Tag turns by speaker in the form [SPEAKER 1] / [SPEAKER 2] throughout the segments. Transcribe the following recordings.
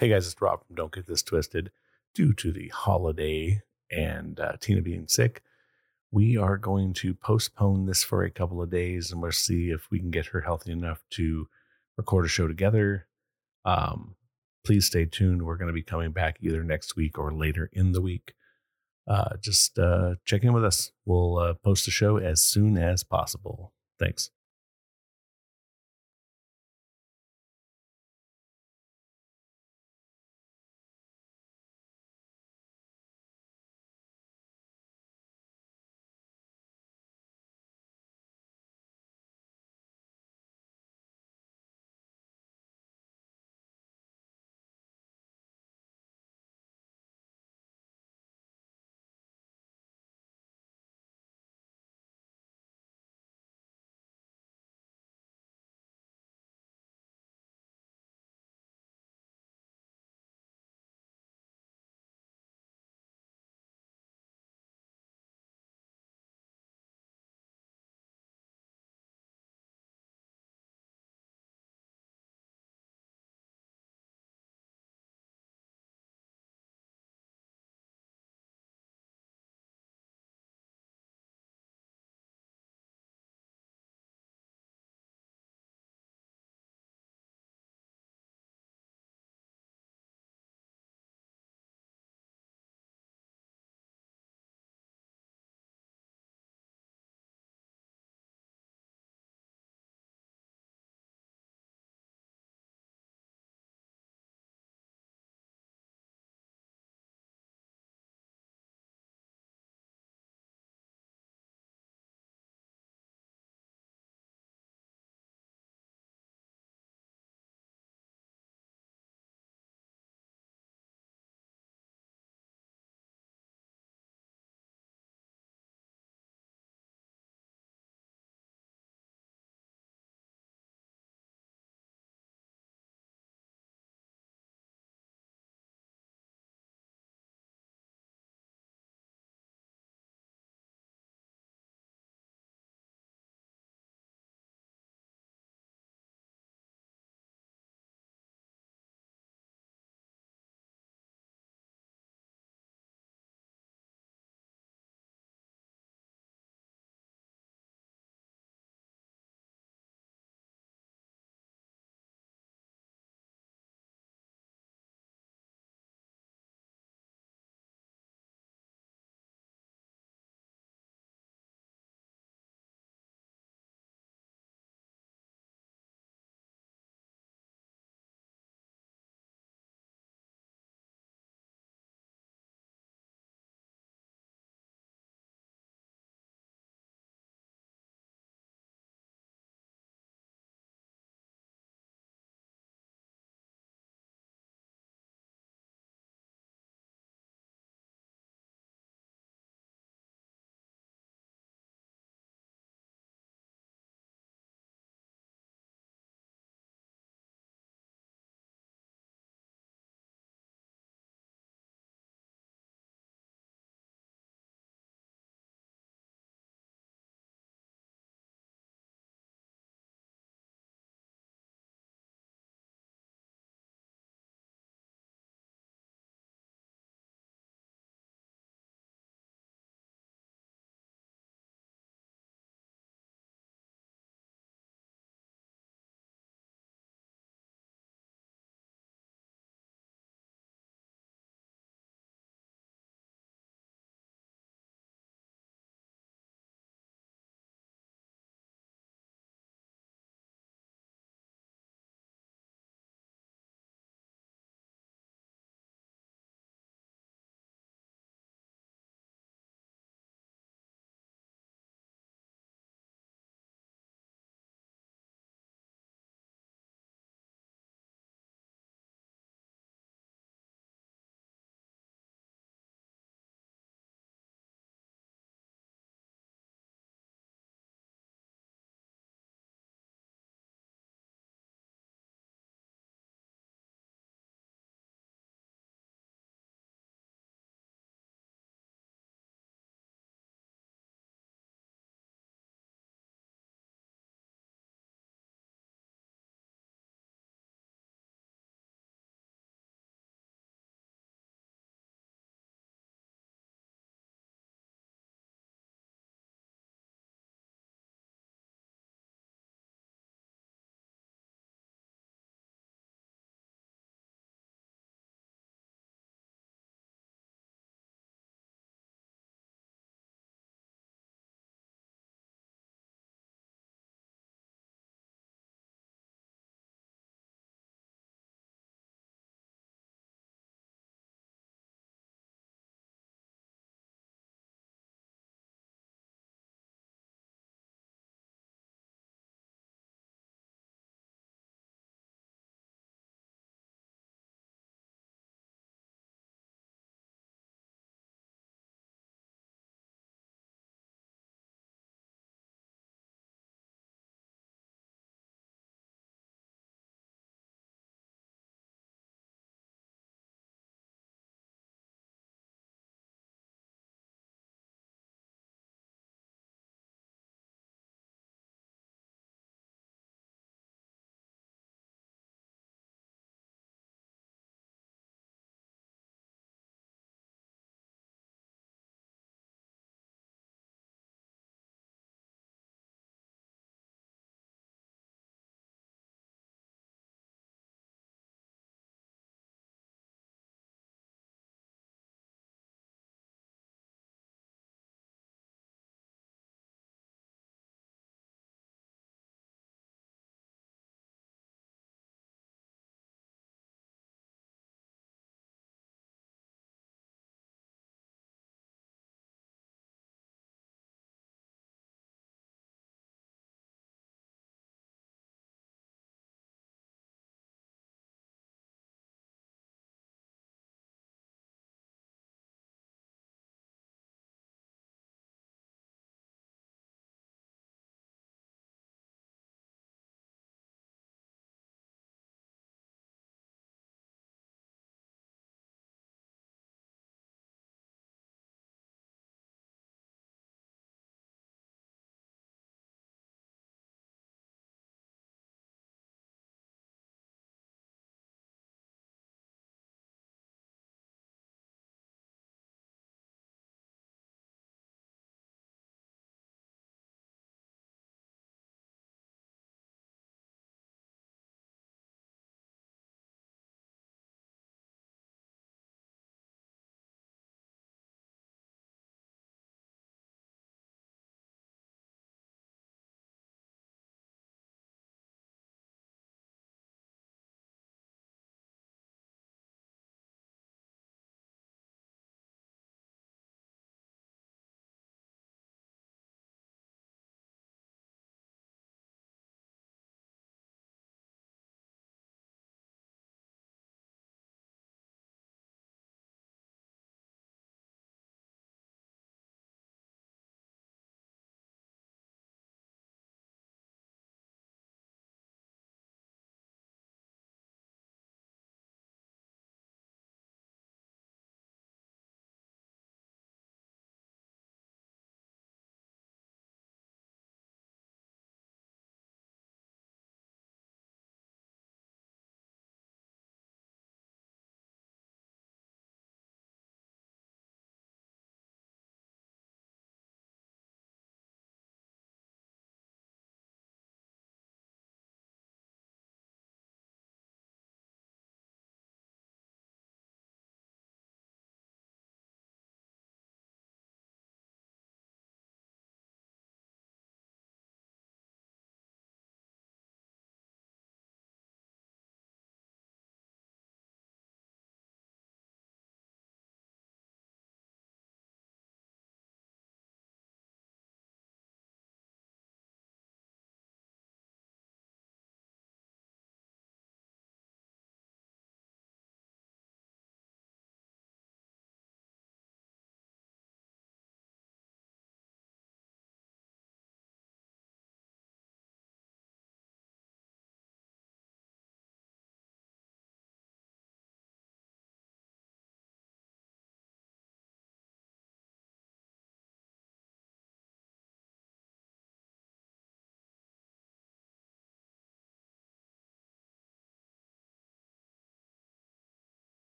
[SPEAKER 1] Hey guys, it's Robb from Don't Get This Twisted. Due to the holiday and uh, Tina being sick, we are going to postpone this for a couple of days and we'll see if we can get her healthy enough to record a show together. Um, please stay tuned. We're going to be coming back either next week or later in the week. Uh, just uh, check in with us. We'll uh, post the show as soon as possible. Thanks.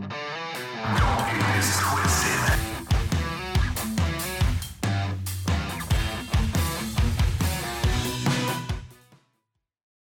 [SPEAKER 1] Thank you.